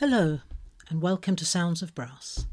Hello, and welcome to Sounds of Brass.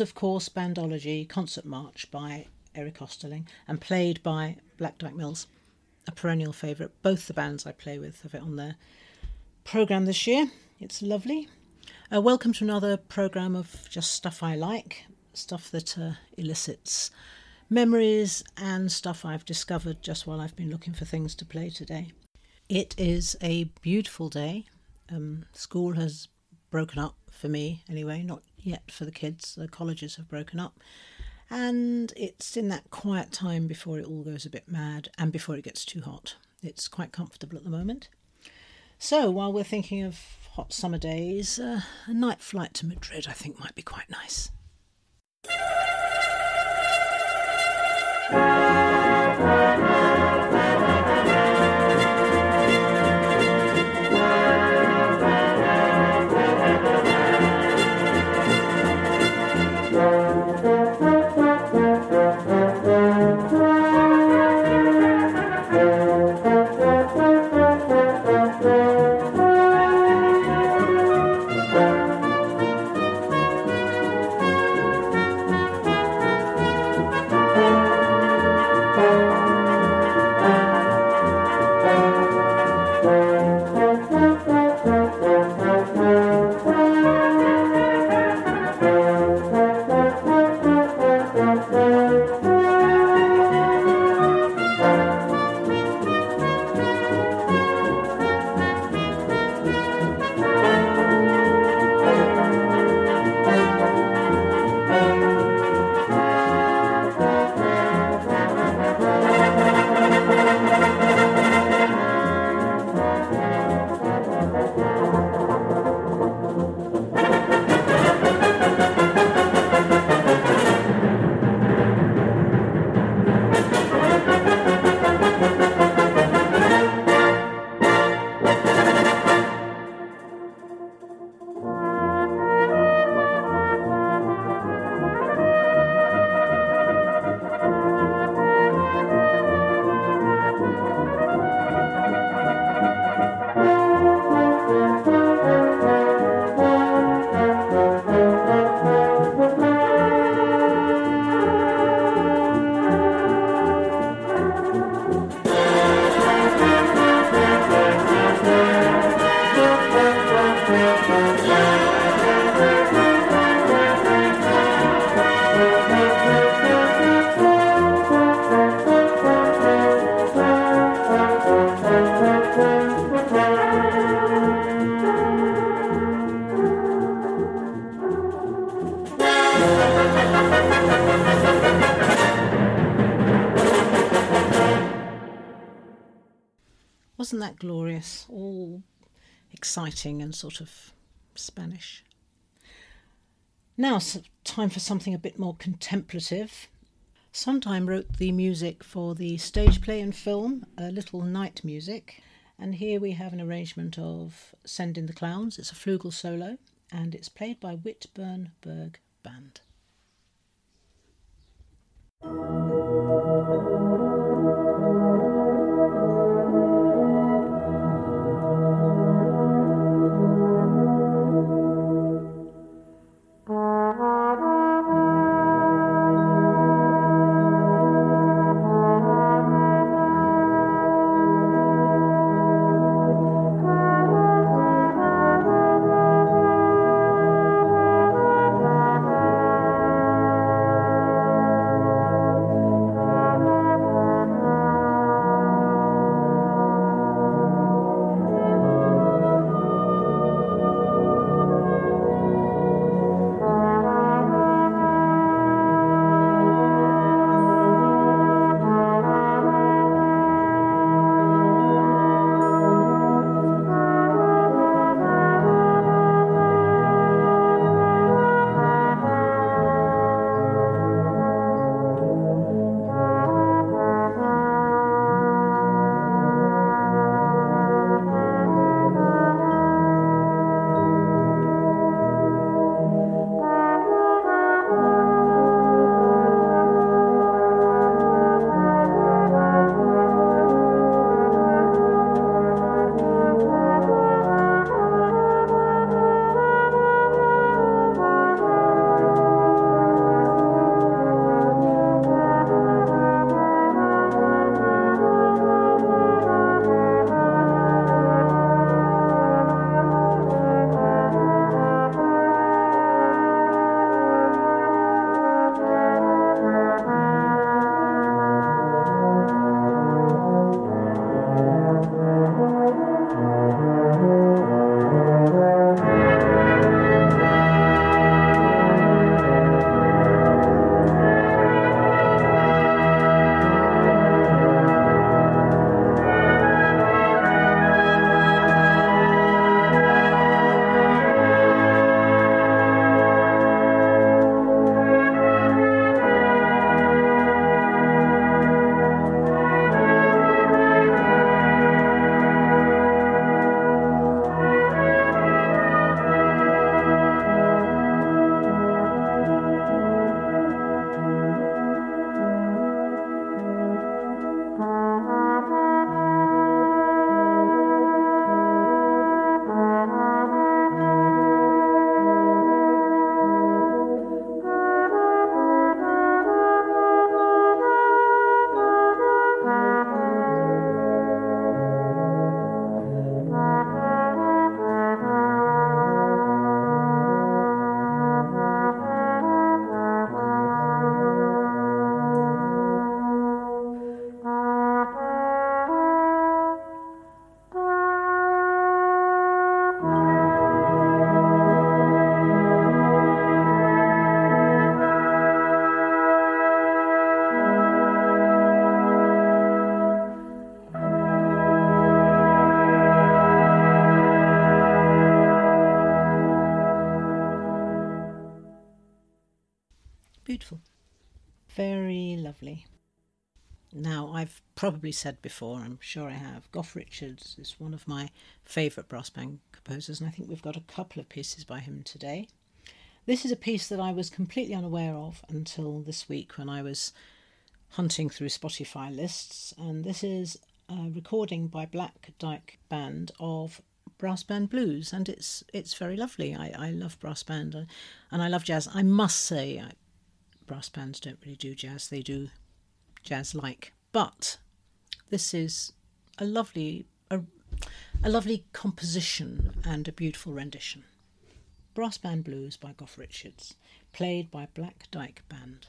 Of course, Bandology Concert March by Eric Osterling and played by Black Dyke Mills, a perennial favourite. Both the bands I play with have it on their programme this year. It's lovely. Uh, welcome to another programme of just stuff I like, stuff that uh, elicits memories and stuff I've discovered just while I've been looking for things to play today. It is a beautiful day. Um, school has broken up for me anyway, not yet for the kids. The colleges have broken up. And it's in that quiet time before it all goes a bit mad and before it gets too hot. It's quite comfortable at the moment. So while we're thinking of hot summer days, uh, a night flight to Madrid I think might be quite nice. That glorious? All exciting and sort of Spanish. Now, time for something a bit more contemplative. Sondheim wrote the music for the stage play and film, A Little Night Music, and here we have an arrangement of Send in the Clowns. It's a flugel solo, and it's played by Whitburn Burgh Band. Probably said before, I'm sure I have, Goff Richards is one of my favourite brass band composers, and I think we've got a couple of pieces by him today. This is a piece that I was completely unaware of until this week when I was hunting through Spotify lists, and this is a recording by Black Dyke Band of brass band blues, and it's it's very lovely. I, I love brass band, uh, and I love jazz. I must say, I, brass bands don't really do jazz; they do jazz like. But this is a lovely a, a lovely composition and a beautiful rendition. Brass Band Blues by Goff Richards, played by Black Dyke Band.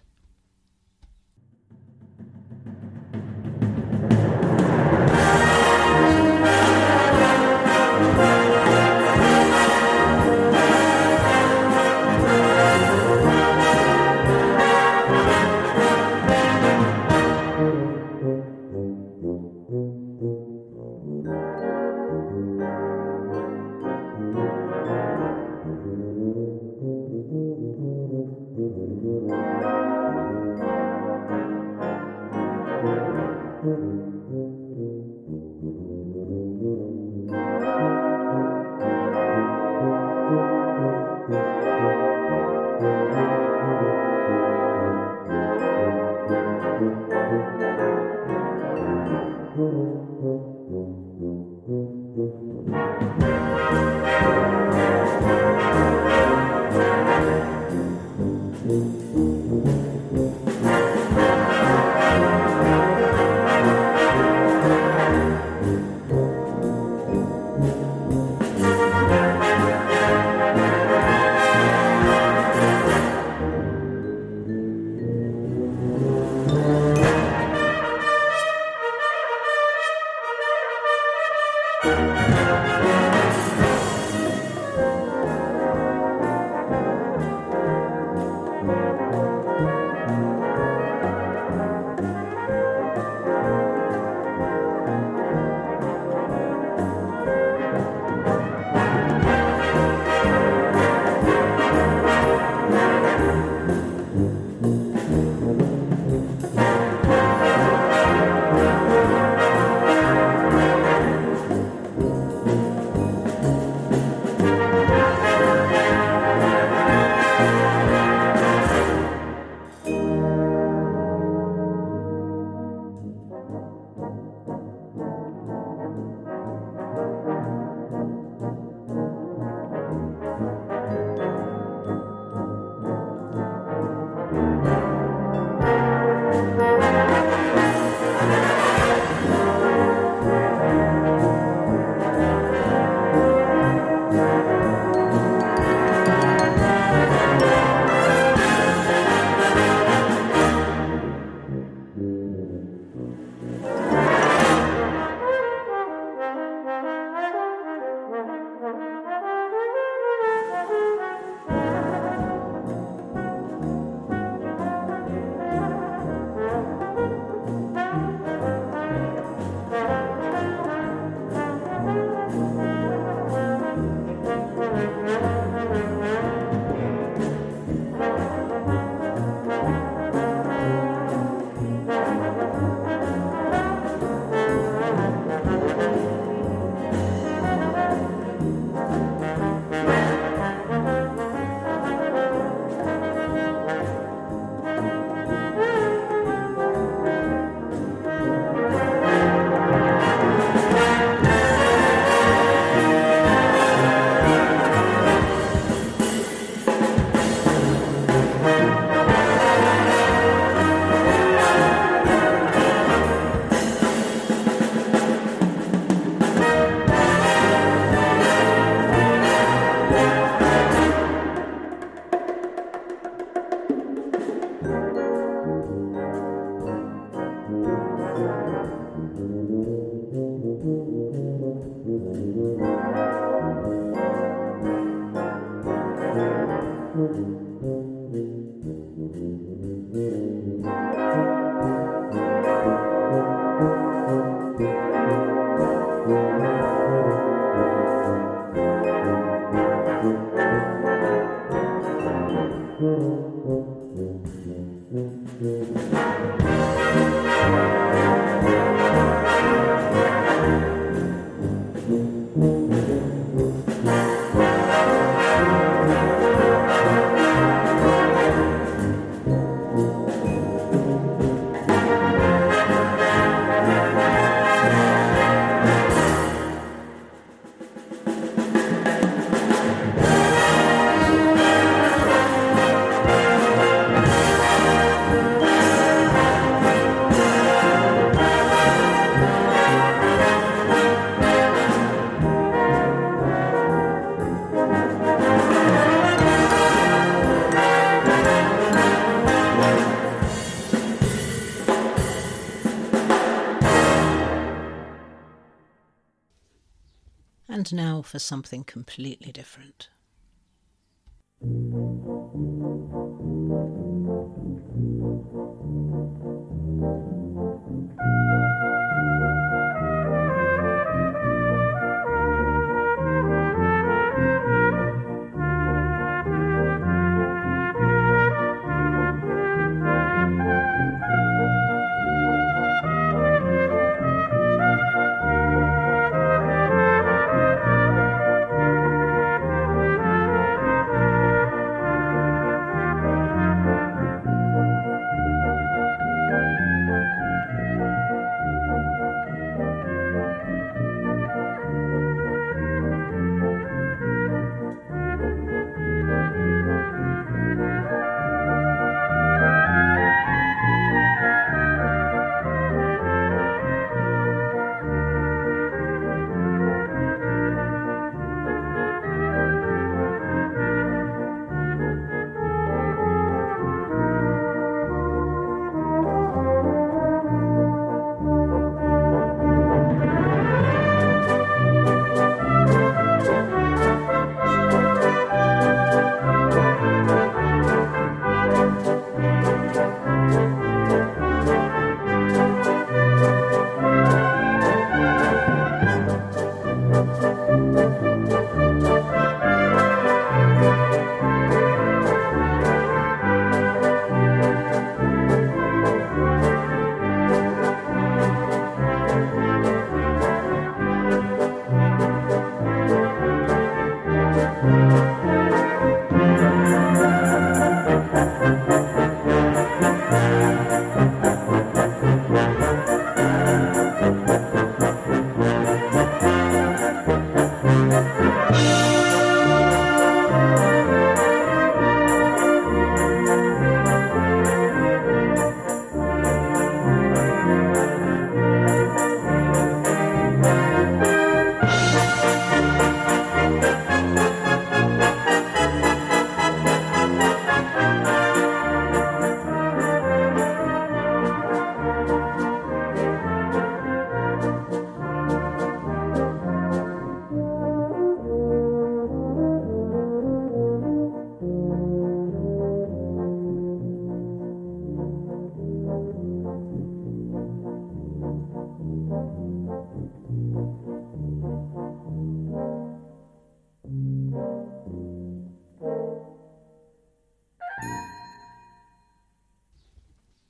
Now for something completely different.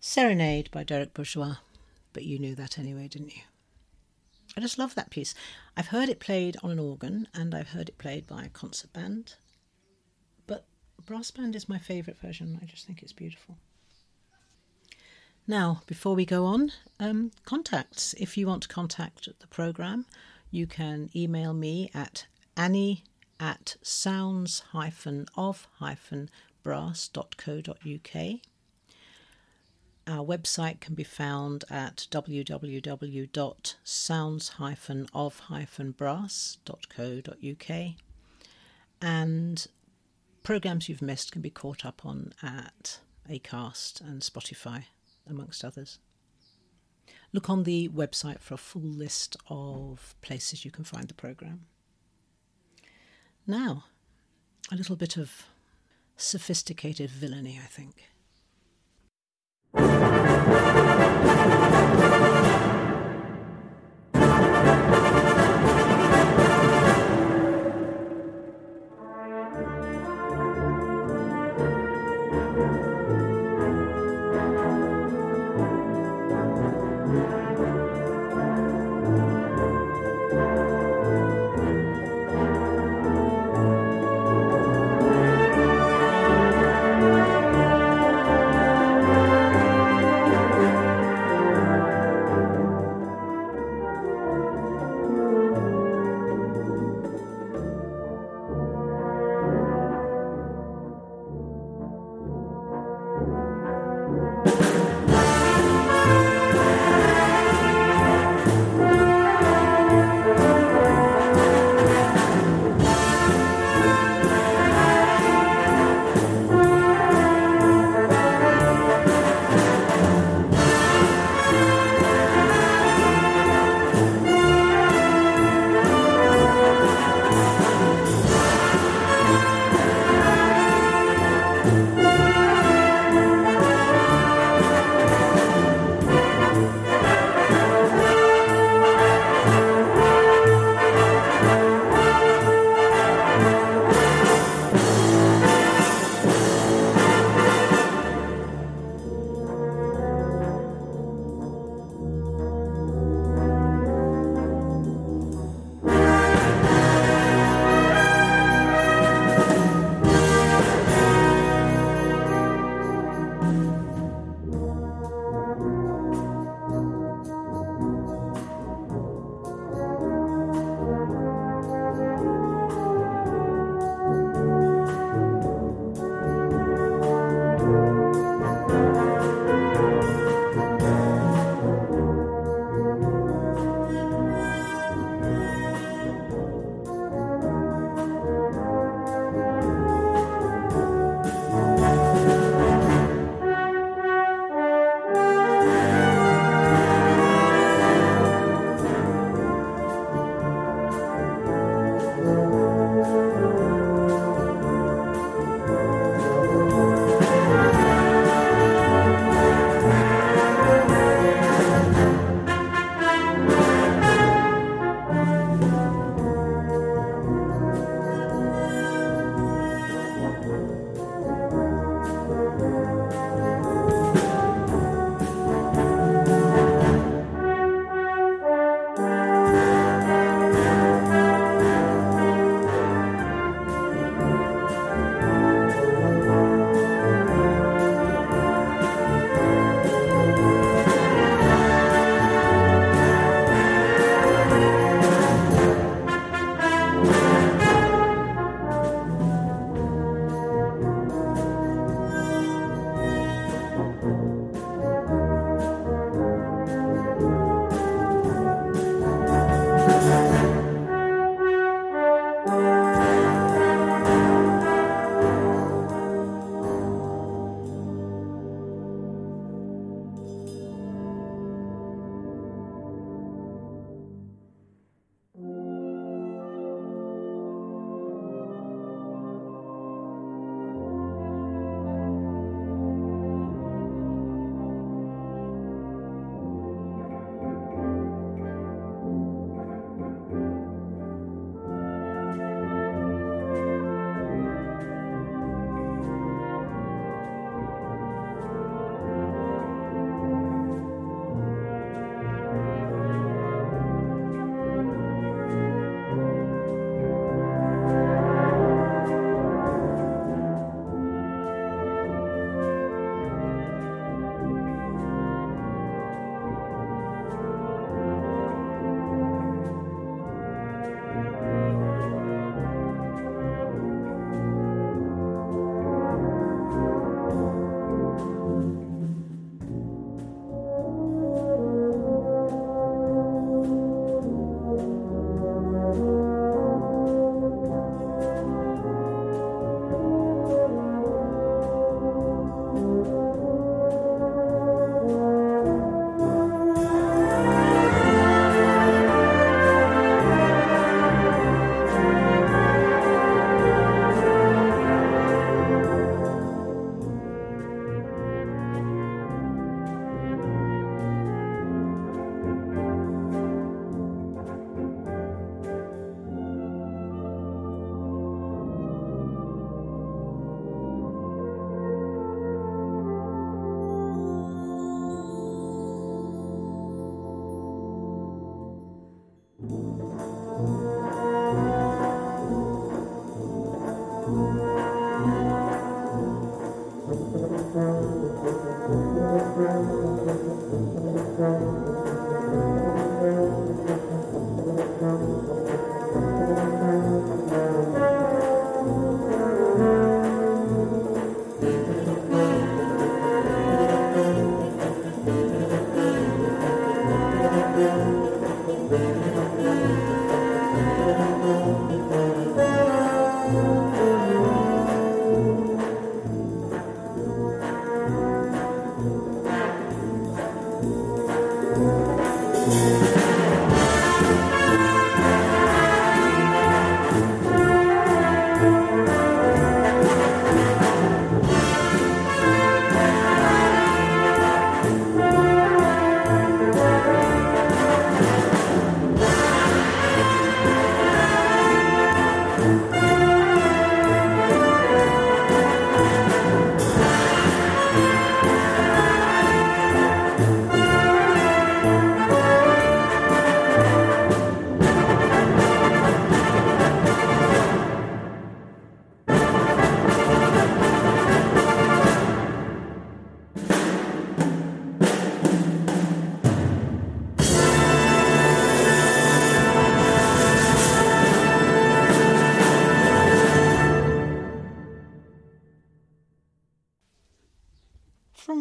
Serenade by Derek Bourgeois. But you knew that anyway, didn't you? I just love that piece. I've heard it played on an organ and I've heard it played by a concert band. But brass band is my favourite version. I just think it's beautiful. Now, before we go on, um, contacts. If you want to contact the programme, you can email me at annie at sounds-of-brass.co.uk our website can be found at www.sounds-of-brass.co.uk and programs you've missed can be caught up on at Acast and Spotify, amongst others. Look on the website for a full list of places you can find the program. Now, a little bit of sophisticated villainy, I think you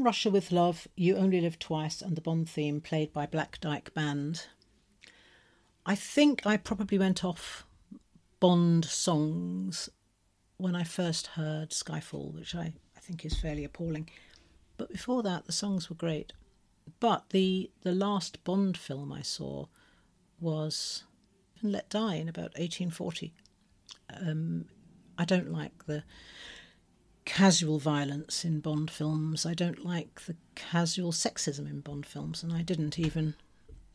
Russia with Love, You Only Live Twice, and the Bond theme played by Black Dyke Band. I think I probably went off Bond songs when I first heard Skyfall, which I, I think is fairly appalling. But before that, the songs were great. But the the last Bond film I saw was Let Die in about 1840. Um, I don't like the casual violence in Bond films. I don't like the casual sexism in Bond films, and I didn't even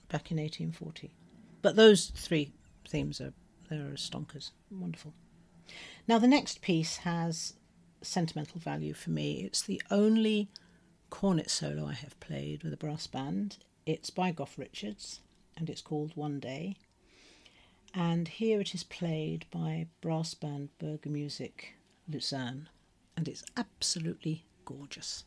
back in 1840. But those three themes are they're stonkers, wonderful. Now the next piece has sentimental value for me. It's the only cornet solo I have played with a brass band. It's by Goff Richards, and it's called One Day. And here it is played by brass band Burgermusik Lucerne and it's absolutely gorgeous.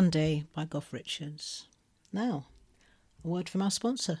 One Day by Goff Richards. Now, a word from our sponsor.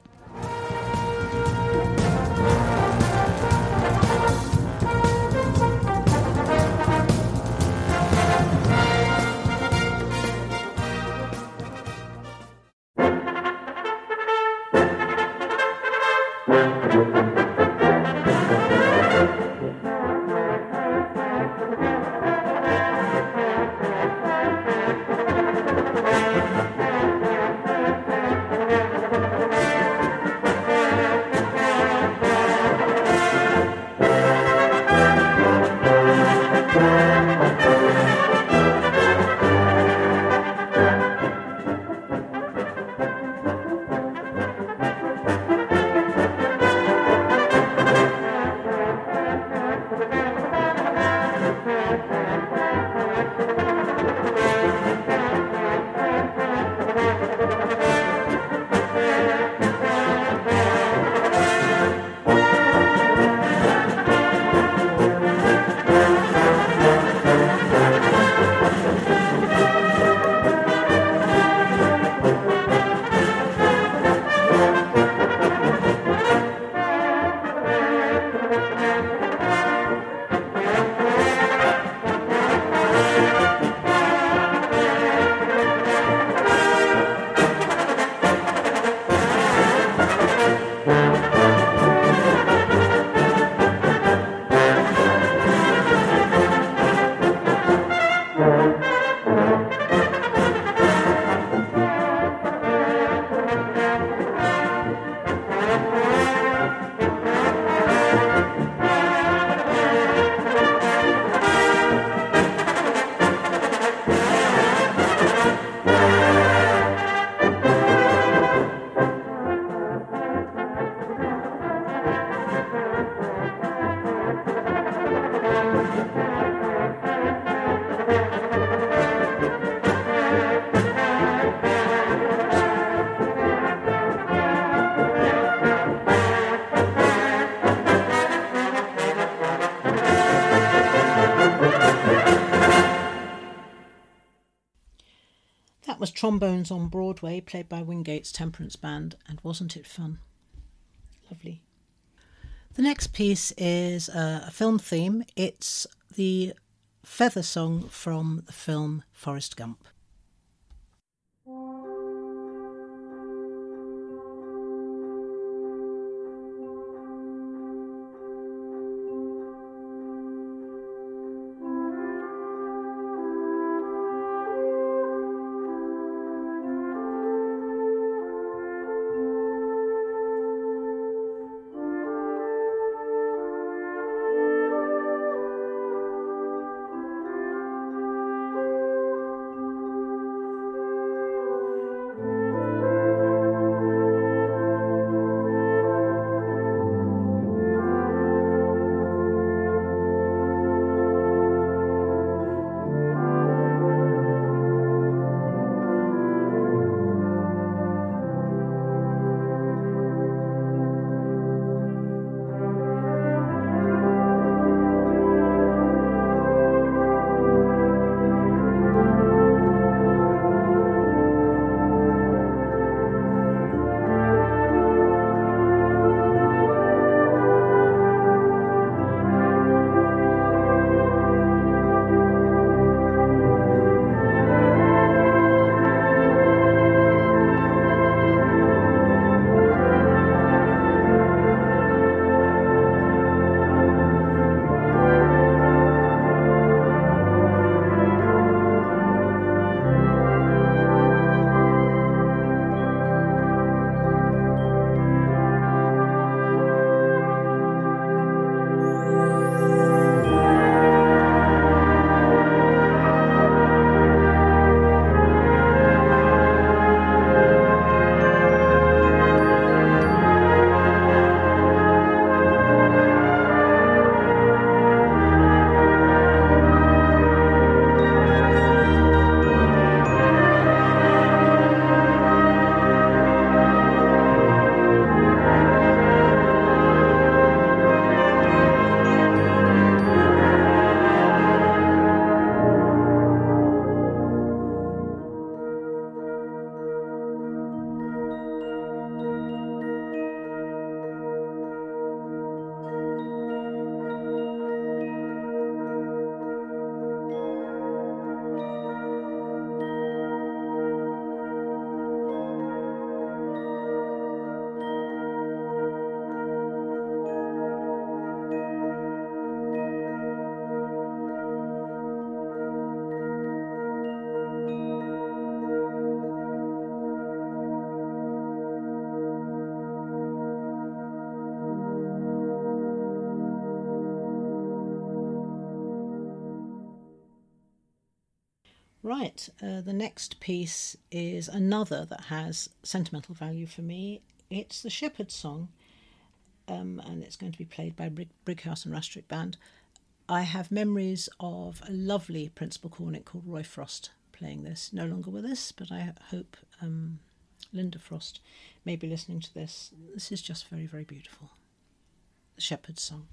Trombones on Broadway, played by Wingates Temperance Band, and wasn't it fun? Lovely. The next piece is a film theme. It's the feather song from the film Forrest Gump. Right, uh, the next piece is another that has sentimental value for me. It's the Shepherd's Song, um, and it's going to be played by Brig- Brighouse and Rastrick Band. I have memories of a lovely principal cornet called Roy Frost playing this. No longer with us, but I hope um, Linda Frost may be listening to this. This is just very, very beautiful. The Shepherd's Song.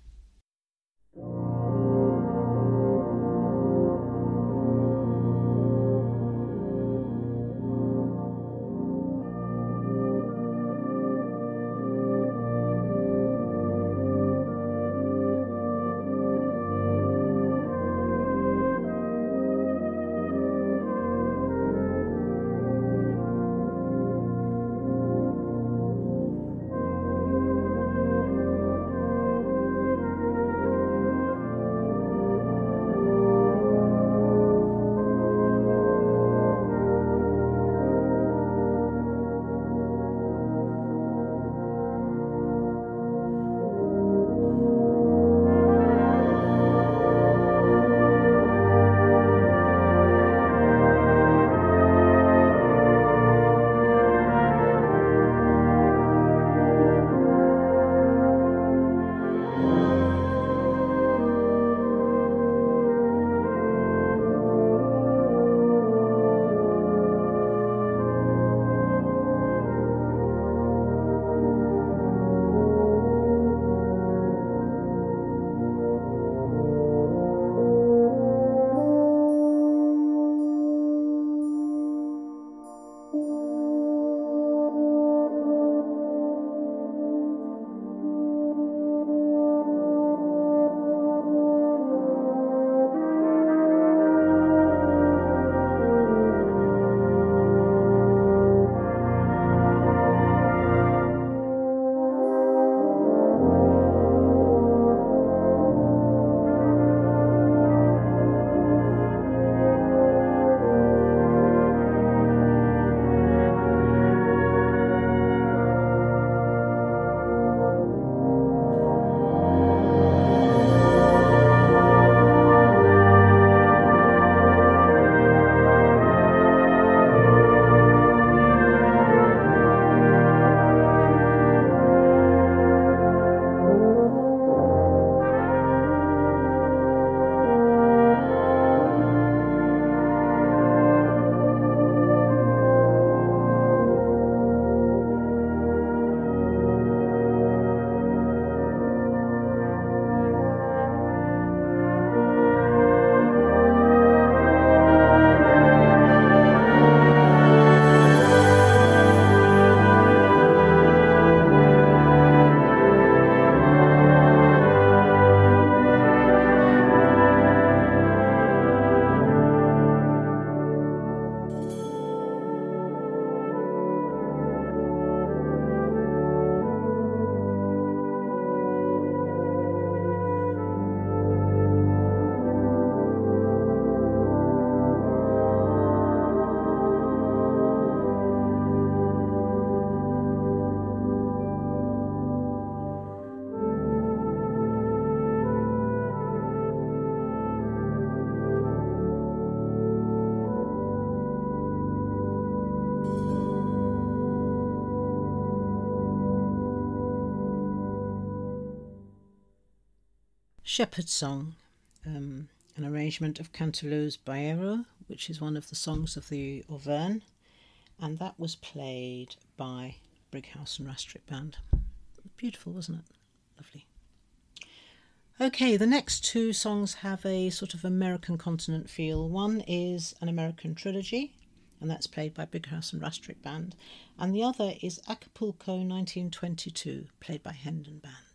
Shepherd's Song, um, an arrangement of Canteloube's Baïlèro, which is one of the songs of the Auvergne, and that was played by Brighouse and Rastrick Band. Beautiful, wasn't it? Lovely. Okay, the next two songs have a sort of American continent feel. One is an American trilogy, and that's played by Brighouse and Rastrick Band, and the other is Acapulco 1922, played by Hendon Band.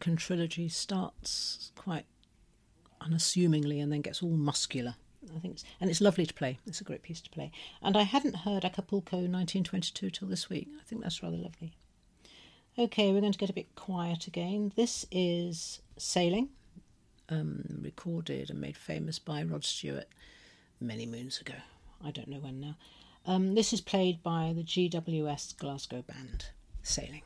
American trilogy starts quite unassumingly and then gets all muscular. I think, it's, and it's lovely to play. It's a great piece to play. And I hadn't heard Acapulco 1922 till this week. I think that's rather lovely. Okay, we're going to get a bit quiet again. This is Sailing, um, recorded and made famous by Rod Stewart many moons ago. I don't know when now. Um, this is played by the GWS Glasgow Band, Sailing.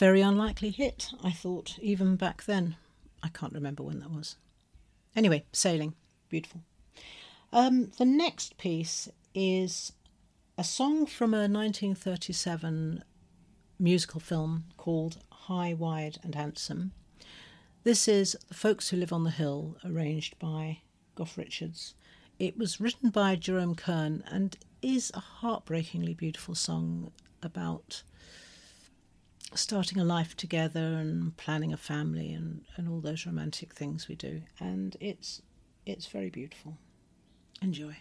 Very unlikely hit, I thought, even back then. I can't remember when that was. Anyway, sailing, beautiful. Um, the next piece is a song from a 1937 musical film called High, Wide and Handsome. This is The Folks Who Live on the Hill, arranged by Goff Richards. It was written by Jerome Kern and is a heartbreakingly beautiful song about starting a life together and planning a family and, and all those romantic things we do. And it's it's very beautiful. Enjoy.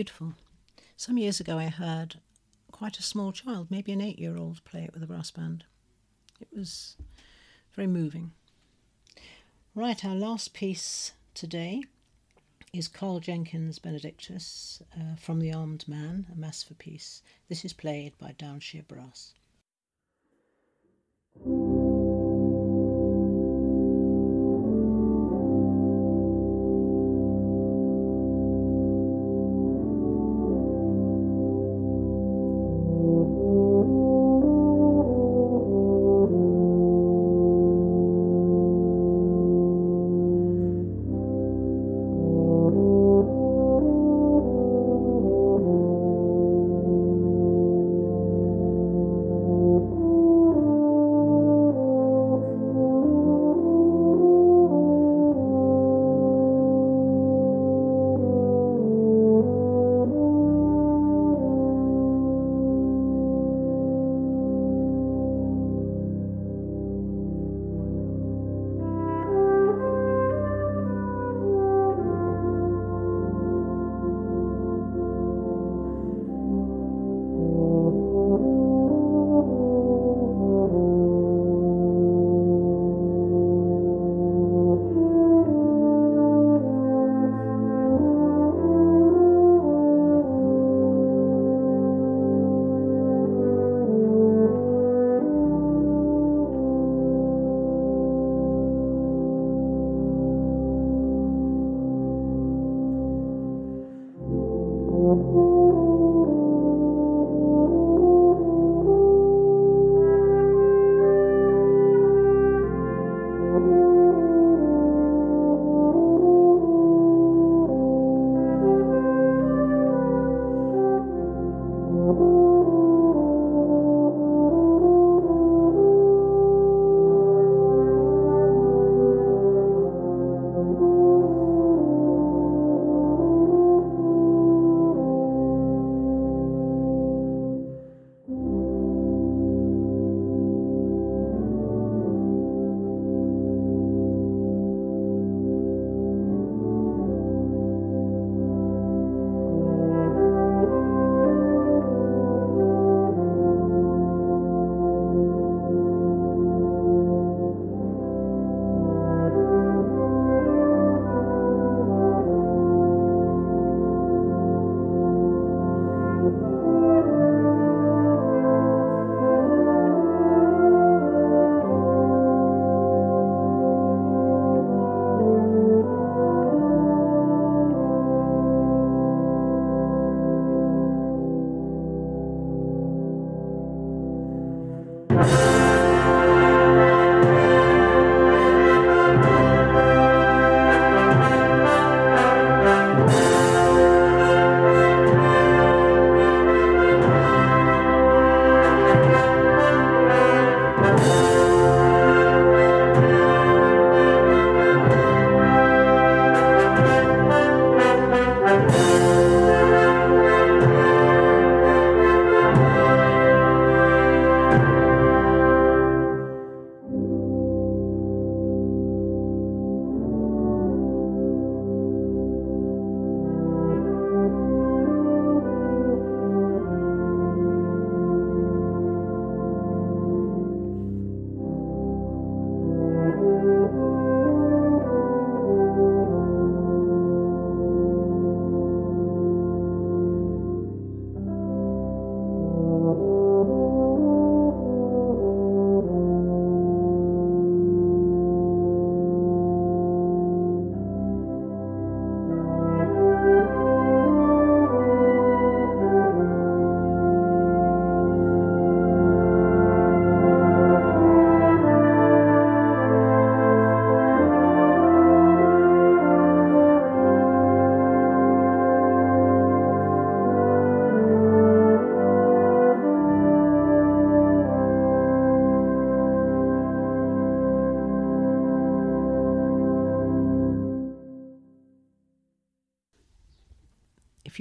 Beautiful. Some years ago, I heard quite a small child, maybe an eight year old, play it with a brass band. It was very moving. Right, our last piece today is Karl Jenkins' Benedictus uh, from The Armed Man, A Mass for Peace. This is played by Downshire Brass.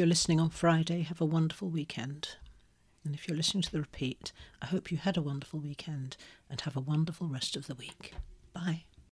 Listening on Friday, have a wonderful weekend. And if you're listening to the repeat, I hope you had a wonderful weekend and have a wonderful rest of the week. Bye.